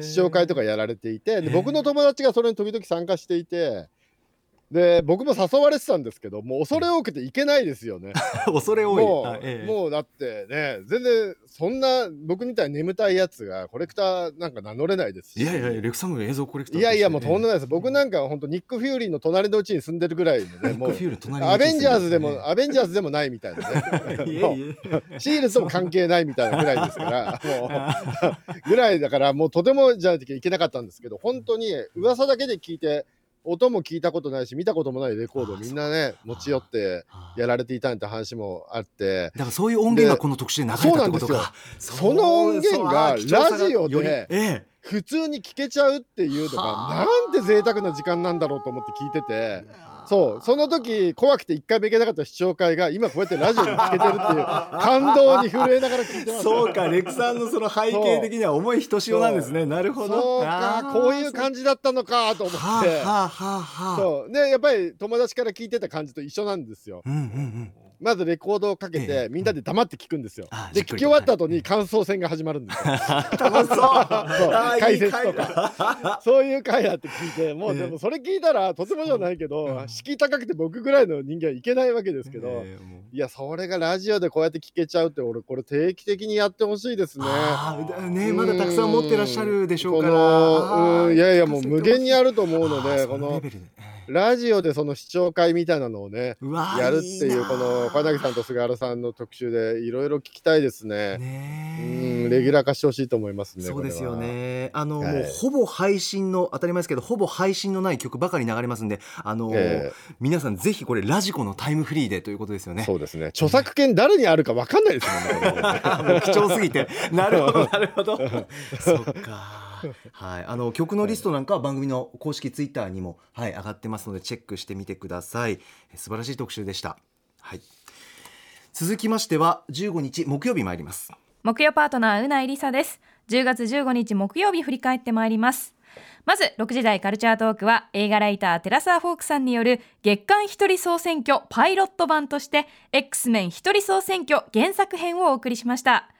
視聴会とかやられていてで僕の友達がそれに時々参加していて。で僕も誘われてたんですけどもう恐れ多くていけないですよね。恐れ多い。もうええ、もうだってね全然そんな僕みたいに眠たいやつがコレクターなんか名乗れないですし。いやいやレクサム映像コレクターいやいやもうとんでもないです、僕なんか本当ニック・フューリーの隣のうちに住んでるぐらい のねもうアベンジャーズでもアベンジャーズでもないみたいなね。シールとも関係ないみたいなぐらいですから。もうぐらいだからもうとてもじゃなきゃいけなかったんですけど本当に噂だけで聞いて音も聞いたことないし見たこともないレコードみんなね持ち寄ってやられていたんって話もあって。だからそういう音源がこの特集で流れたってことか。その音源がラジオで普通に聞けちゃうっていうのがなんて贅沢な時間なんだろうと思って聞いてて。そうその時怖くて一回も行けなかった視聴会が今こうやってラジオに聞けてるっていう感動に震えながら聞いてます。そうかレクさんのその背景的には重いひとしおなんですね。なるほど。そうかこういう感じだったのかと思って、はあはあはあ、そう。でやっぱり友達から聞いてた感じと一緒なんですよ、うんうんうんまずレコードをかけて、みんなで黙って聞くんですよ。で聞き終わった後に感想戦が始まるんですよ。解説とか。そういう回やって聞いて もうでもそれ聞いたらとてもじゃないけど、敷居高くて僕ぐらいの人間はいけないわけですけど、いやそれがラジオでこうやって聞けちゃうって俺これ定期的にやってほしいですね。ねまだたくさん持ってらっしゃるでしょうから。うん。いやいやもう無限にあると思うのでこの。ラジオでその視聴会みたいなのをねやるっていうこの小柳さんとす菅原さんの特集でいろいろ聞きたいですね。ねうんレギュラー化してほしいと思いますね。そうですよね。あの、はいもうほぼ配信の当たり前ですけど、ほぼ配信のない曲ばかり流れますんで、あの、え皆さんぜひこれラジコのタイムフリーでということですよね。そうですね。著作権誰にあるかわかんないですもんね。もう貴重すぎて、なるほど なるほど。そっか。はい、あの曲のリストなんかは番組の公式ツイッターにも、はい、上がってますのでチェックしてみてください。え素晴らしい特集でした。はい。続きましては15日木曜日参ります。木曜パートナーうないりさです10月15日木曜日振り返ってまいりますまず6時台カルチャートークは映画ライターテラサー・フォークさんによる月間一人総選挙パイロット版として X メン一人総選挙原作編をお送りしました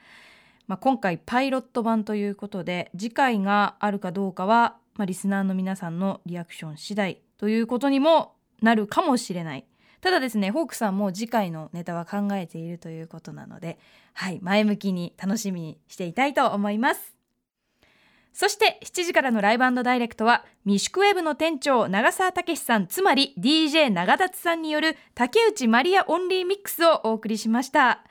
まあ、今回パイロット版ということで次回があるかどうかは、まあ、リスナーの皆さんのリアクション次第ということにもなるかもしれない。ただですねホークさんも次回のネタは考えているということなのではい前向きに楽しみにしていたいと思います。そして7時からのライブダイレクトはミシュクウェブの店長長澤武さんつまり DJ 長達さんによる竹内マリアオンリーミックスをお送りしました。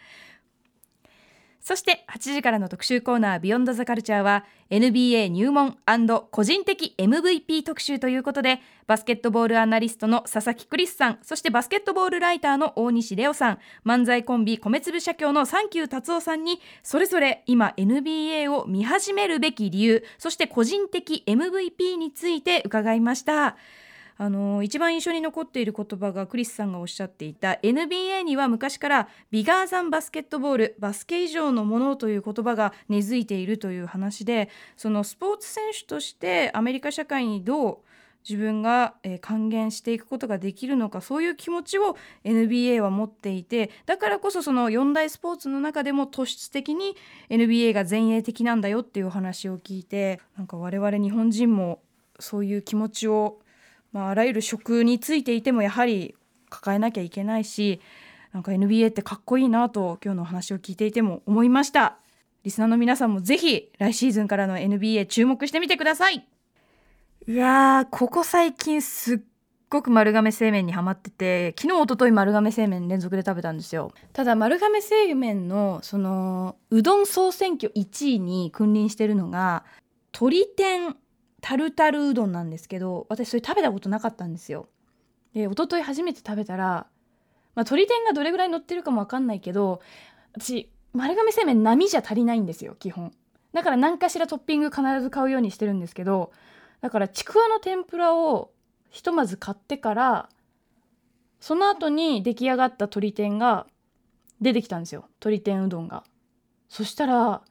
そして8時からの特集コーナービヨンドザカルチャーは NBA 入門個人的 MVP 特集ということでバスケットボールアナリストの佐々木クリスさんそしてバスケットボールライターの大西レオさん漫才コンビ米粒社協のサンキュー達夫さんにそれぞれ今 NBA を見始めるべき理由そして個人的 MVP について伺いました。あの一番印象に残っている言葉がクリスさんがおっしゃっていた NBA には昔からビガーザンバスケットボールバスケ以上のものという言葉が根付いているという話でそのスポーツ選手としてアメリカ社会にどう自分が、え還元していくことができるのかそういう気持ちを NBA は持っていてだからこそその4大スポーツの中でも突出的に NBA が前衛的なんだよっていう話を聞いてなんか我々日本人もそういう気持ちをまあ、あらゆる職についていてもやはり抱えなきゃいけないしなんか NBA ってかっこいいなと今日のお話を聞いていても思いました。リスナーの皆さんもぜひ来シーズンからの NBA 注目してみてください。いやーここ最近すっごく丸亀製麺にハマってて昨日一昨日丸亀製麺連続で食べたんですよ。ただ丸亀製麺のそのうどん総選挙1位に君臨してるのが鶏天タルタルうどんなんですけど私それ食べたことなかったんですよ。で一昨日初めて食べたら、まあ、鶏天がどれぐらい乗ってるかも分かんないけど私丸亀製麺並じゃ足りないんですよ基本。だから何かしらトッピング必ず買うようにしてるんですけどだからちくわの天ぷらをひとまず買ってからその後に出来上がった鶏天が出てきたんですよ鶏天うどんが。そしたら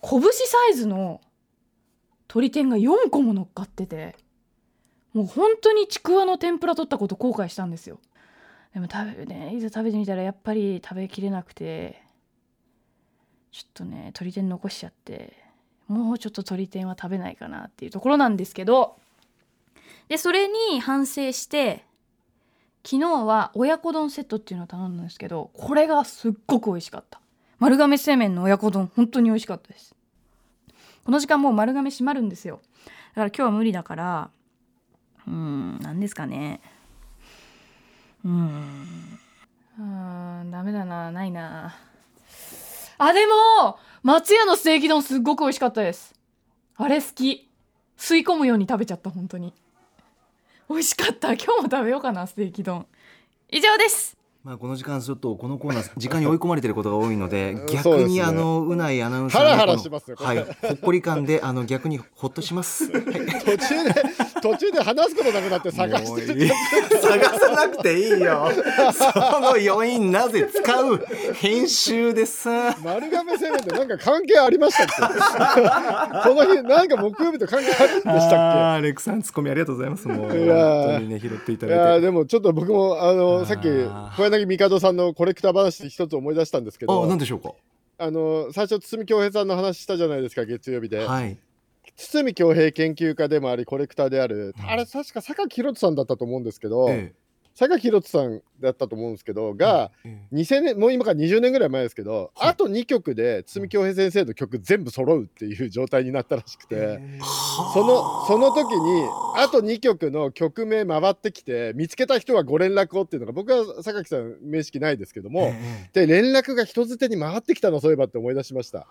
拳サイズの鶏天が4個も乗っかっててもう本当にちくわの天ぷら取ったこと後悔したんですよ。でも食べねいざ食べてみたらやっぱり食べきれなくてちょっとね鶏天残しちゃってもうちょっと鶏天は食べないかなっていうところなんですけどでそれに反省して昨日は親子丼セットっていうのを頼んだんですけどこれがすっごく美味しかった。丸亀製麺の親子丼本当に美味しかったです。この時間もう丸亀閉まるんですよ。だから今日は無理だからうん何ですかね。うん。うんダメだなないな。あでも松屋のステーキ丼すっごく美味しかったです。あれ好き。吸い込むように食べちゃった本当に。美味しかった。今日も食べようかなステーキ丼。以上です。まあこの時間ちょっとこのコーナー 時間に追い込まれていることが多いのでうん逆にあのうないアナウンサーのハラハラこのしますよこれはいほっこり感であの逆にほっとします。は い途中で途中で話すことなくなって探してる探さなくていいよ。その余韻なぜ使う？編集でさ。丸亀製麺ってなんか関係ありましたっけ？この日なんか木曜日と関係あるんでしたっあーアレクさんツッコミありがとうございます。もう本当にね拾っていたけいやーだいて。でもちょっと僕もあのさっき小柳帝さんのコレクター話で一つ思い出したんですけあ、なんどでしょうか？あの最初堤恭平さんの話したじゃないですか月曜日で、はい。堤恭平研究家でもありコレクターである、うんあれ確か榊宏人さんだったと思うんですけど、え榊宏人さんだったと思うんですけどが、え2000年もう今から20年ぐらい前ですけど、あと2曲で堤恭平先生の曲全部揃うっていう状態になったらしくて。えそのその時にあと2曲の曲名回ってきて見つけた人はご連絡をっていうのが僕は榊さん面識ないですけども、で連絡が人づてに回ってきたのそういえばって思い出しました。や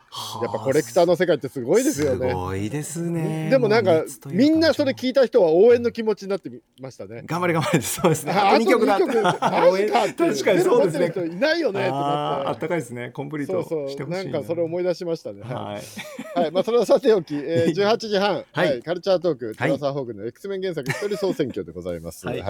っぱコレクターの世界ってすごいですよね。すごいですね。でもなんかみんなそれ聞いた人は応援の気持ちになってましたね。頑張れ頑張れ。そうですね。ああと2曲だ。あと2曲マジかって確かに。そうですね。いないよね。ってあっあったてかいですね。コンプリートしてほしいな。んかそれ思い出しましたね。はい。はい。はい、まあそれはさておき、えー、18時半、ははい。い、カルチャートーク、はい。トラサーホーグの X メン原作一人総選挙でございます。は、はい。い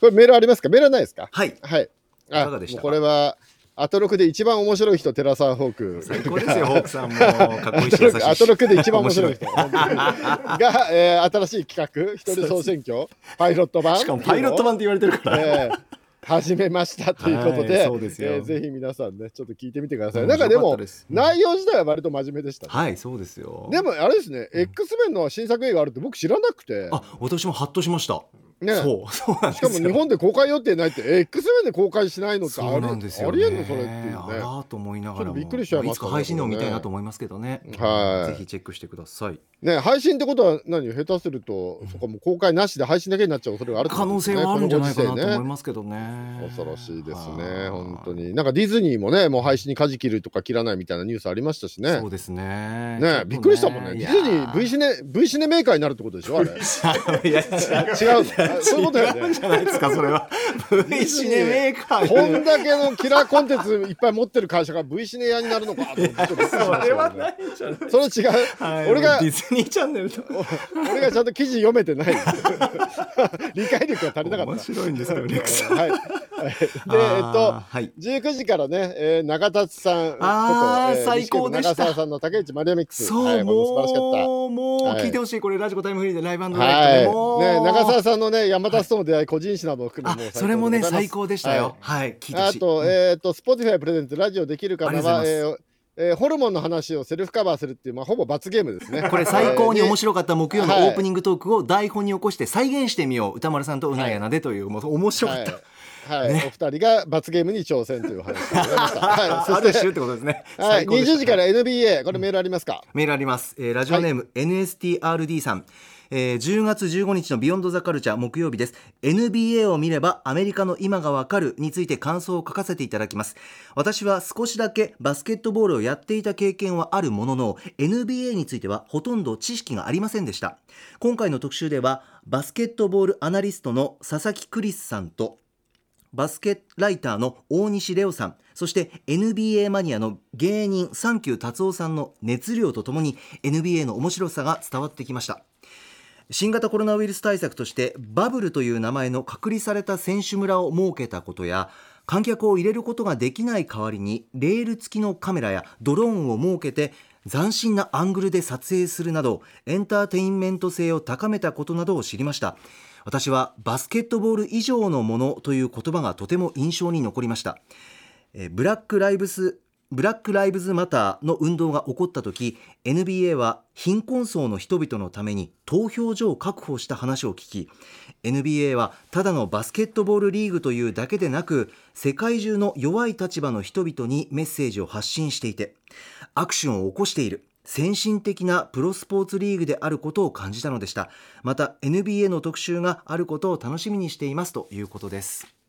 これメールありますか？メールはないですか？はい。はい。あこれはアトロクで一番面白い人テラサーホーク。最高ですよ。ホークさんもかっこいいし優しいし。アトロクで一番面白い人。が、えー、新しい企画一人総選挙。パイロット版。しかもパイロット版って言われてるから。えー始めましたということはで、いそうですよ。えーぜひ皆さんねちょっと聞いてみてください。面なんかでも内容自体は割と真面目でしたね、はいそうですよ。でもあれですね、X メンの新作映画あるって僕知らなくて、あ私もハッとしましたね、そうそうなんですよ。しかも日本で公開予定ないって X メンで公開しないのってありなんですよ、ね、ありえんのそれっていうあね。らーと思いながらびっくりしちゃいましたねつか配信でも見たいなと思いますけどね、はい。ぜひチェックしてください。ね配信ってことは何？下手すると、そこもう公開なしで配信だけになっちゃう恐れがあるってこ可能性はあるんじゃないかなと思いますけどね。恐ろしいですねはい。本当に。なんかディズニーもねもう配信に舵切るとか切らないみたいなニュースありましたしね。そうですね。ねびっくりしたもんね。ディズニー V シネ V シネメーカーになるってことでしょあれ。違うそういうことだよねじゃないですかそれは V シネメーカーこん。だけのキラーコンテンツいっぱい持ってる会社が V シネ屋になるのかと思ってちょっとびっくりしましたよねいじゃないそれ違う、俺がディズニーチャンネルと俺がちゃん。と記事読めてない理解力が足りなかった面白いん。ですよレクさん。はい、でえっと19時からね、えー、永達さんあー、最高でした長澤さん。の竹内マリアミックスそう、もうもう聞いてほしいこれラジコタイムフリーでライブダイレクトでもうはい、ね、長澤さんのね山田との出会い、個人誌なども含あめそれもね最最高高でしたよ。はい。あと、えっ、と、 Spotify Presents ラジオできるかなは、えーえーホルモンの話をセルフカバーするっていう、まあ、ほぼ罰ゲームですね。これ最高に面白白かった木曜のはい。オープニングトークを台本に起こして再現してみよう宇多丸さんと宇内アナでというもう面白かった。はい、はい。お二人が罰ゲームに挑戦という話でござい。ました。はい、あそして、ってことですね。はい、最高でした。20時から NBA、これメールありますか？メールあります、えーラジオネーム、NSTRD さんえー10月15日のビヨンドザカルチャー木曜日です。NBA を見ればアメリカの今がわかるについて感想を書かせていただきます。私は少しだけバスケットボールをやっていた経験はあるものの NBA についてはほとんど知識がありませんでした。今回の特集ではバスケットボールアナリストの佐々木クリスさんとバスケライターの大西レオさんそして NBA マニアの芸人サンキュー達夫さんの熱量とともに NBA の面白さが伝わってきました。新型コロナウイルス対策としてバブルという名前の隔離された選手村を設けたことや観客を入れることができない代わりにレール付きのカメラやドローンを設けて斬新なアングルで撮影するなどエンターテインメント性を高めたことなどを知りました。私はバスケットボール以上のものという言葉がとても印象に残りました。ブラックライブスブラック・ライブズ・マターの運動が起こった時 NBA は貧困層の人々のために投票所を確保した話を聞き NBA はただのバスケットボールリーグというだけでなく世界中の弱い立場の人々にメッセージを発信していてアクションを起こしている先進的なプロスポーツリーグであることを感じたのでした。また NBA の特集があることを楽しみにしていますということです。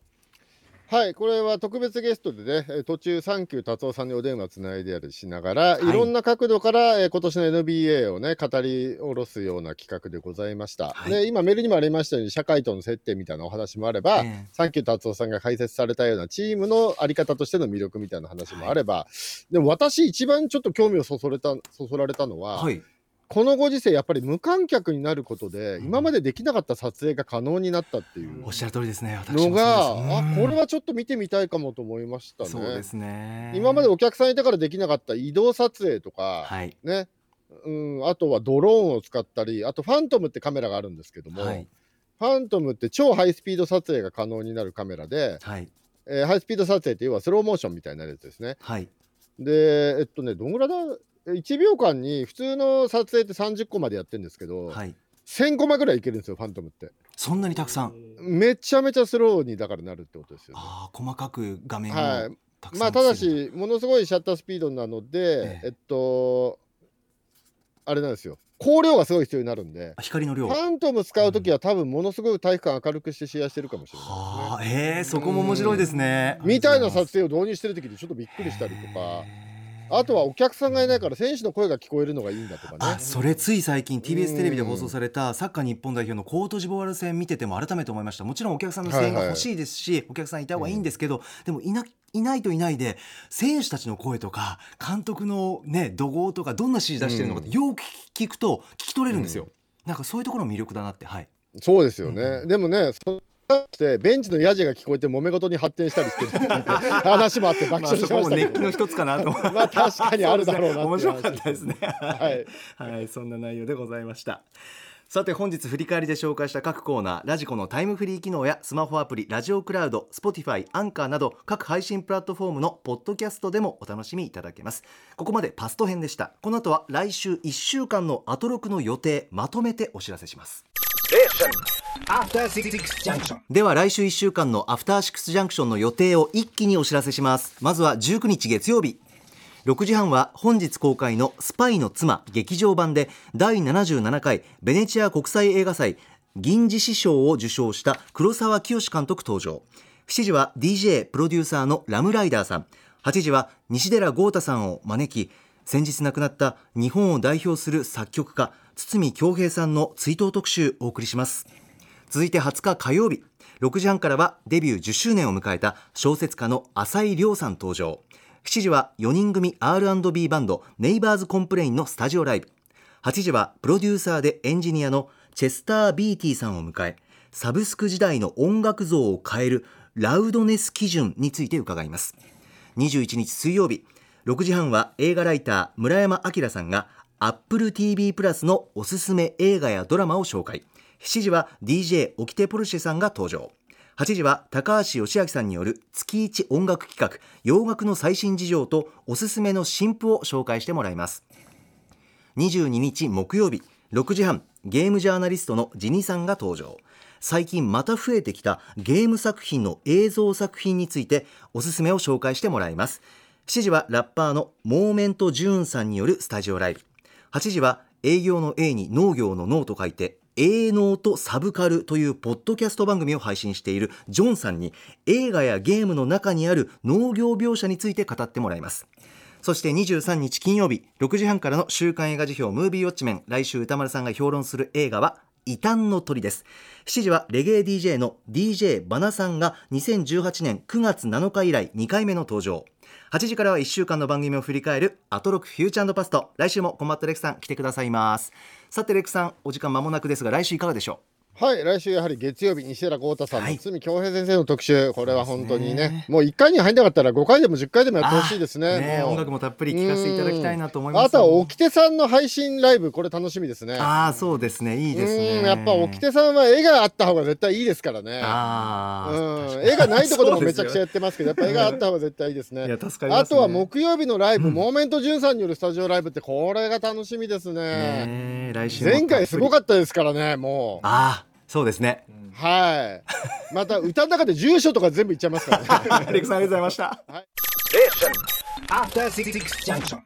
はい、これは特別ゲストでね、えー途中、サンキュー達夫さんにお電話つないでやるしながら、はい。い、ろんな角度から、えー今年の NBA をね、語り下ろすような企画でございました。はい。で、今、メールにもありましたように、社会との接点みたいなお話もあれば、ええ。サンキュー達夫さんが解説されたようなチームのあり方としての魅力みたいな話もあれば、でも私、一番ちょっと興味をそそれたそそられたのは、はいこのご時世、やっぱり無観客になることで、今までできなかった撮影が可能になったっていう。おっしゃる通りですね。のが、あこれはちょっと見てみたいかもと思いましたね。そうですね。今までお客さんいたからできなかった移動撮影とか、はい。ね、うん、あとはドローンを使ったり、あとファントムってカメラがあるんですけども、はい。ファントムって超ハイスピード撮影が可能になるカメラで、はい。えーハイスピード撮影って要はスローモーションみたいなやつですね。はい。で、えっとね、どんぐらいだ？1秒間に普通の撮影って30個までやってるんですけど、はい。1000コマぐらいいけるんですよ、ファントムって。そんなにたくさん。めちゃめちゃスローにだからなるってことですよね。ああ細かく画面をはい。まあただしものすごいシャッタースピードなので、ええ。えっとあれなんですよ。光量がすごい必要になるんであ光の量。ファントム使う時は多分ものすごい体育館明るくして試合してるかもしれないですね。はあえー、そこも面白いですね。みたいなさ撮影を導入してる時にちょっとびっくりしたりとかあとはお客さんがいないから選手の声が聞こえるのがいいんだとかあね。それつい最近 TBS テレビで放送されたサッカー日本代表のコートジボワール戦見てても改めて思いました。もちろんお客さんの声援が欲しいですし、お客さんいた方がいいんですけど、でもいないないといないで選手たちの声とか監督のね怒号とかどんな指示出してるのかってよく聞くと聞き取れるんですよ、なんかそういうところも魅力だなってはい。そうですよね。でもねそしてベンチのヤジが聞こえて揉め事に発展したりしてる 話もあって爆まあ笑しましたけそこも熱気ど、の一つかなと。まあ確かにあるだろうな面白かったですね。はい。はい、そんな内容でございました。さて本日振り返りで紹介した各コーナーラジコのタイムフリー機能やスマホアプリラジオクラウド Spotify アンカーなど各配信プラットフォームのポッドキャストでもお楽しみいただけます。ここまでパスト編でした。この後は来週1週間のアトロクの予定まとめてお知らせします。Junction. では来週1週間のアフターシックスジャンクションの予定を一気にお知らせします。まずは19日月曜日。6時半は本日公開のスパイの妻劇場版で第77回ベネチア国際映画祭銀獅子賞を受賞した黒沢清監督登場。7時は DJ プロデューサーのラムライダーさん。8時は西寺豪太さんを招き先日亡くなった日本を代表する作曲家堤恭平さんの追悼特集をお送りします。続いて20日火曜日。6時半からはデビュー10周年を迎えた小説家の浅井亮さん登場。7時は4人組 R&B バンド Neighbors Complain のスタジオライブ。8時はプロデューサーでエンジニアのチェスター・ビーティーさんを迎えサブスク時代の音楽像を変えるラウドネス基準について伺います。21日水曜日。6時半は映画ライター村山章さんが Apple TV プラスのおすすめ映画やドラマを紹介。7時は DJ オキテポルシェさんが登場。8時は高橋義明さんによる月一音楽企画洋楽の最新事情とおすすめの新譜を紹介してもらいます。22日木曜日6時半ゲームジャーナリストのジニさんが登場。最近また増えてきたゲーム作品の映像作品についておすすめを紹介してもらいます。7時はラッパーのモーメントジューンさんによるスタジオライブ。8時は営業の A に農業の農と書いて営農とサブカルというポッドキャスト番組を配信しているジョンさんに映画やゲームの中にある農業描写について語ってもらいます。そして23日金曜日6時半からの週刊映画辞表ムービーウォッチメン来週歌丸さんが評論する映画は異端の鳥です。7時はレゲエ DJ の DJ バナさんが2018年9月7日以来2回目の登場。8時からは1週間の番組を振り返るアトロクフューチャーパスト。来週もコンバットレクさん来てくださいます。さてレクさんお時間間もなくですが来週いかがでしょう？はい来週やはり月曜日西寺豪太さんはい。の堤恭平先生の特集これは本当にねもう1回に入んなかったら5回でも10回でもうやってほしいですねあーもう。音楽もたっぷり聴かせていただきたいなと思います。あとは沖手さんの配信ライブこれ楽しみですね。ああそうですね。いいですね。うんやっぱ沖手さんは絵があった方が絶対いいですからね。ああ、うん、絵がないところでもめちゃくちゃゃやってますけど、やっぱ絵があった方が絶対いいですね。いや助かりますね。あとは木曜日のライブ、モーメントジュンさんによるスタジオライブってこれが楽しみですね。ねえ来週も。前回すごっかったですからね、もう。ああそうですねはい。また歌の中で住所とか全部言っちゃいますからね。レックさんありがとうございました After Six Junction.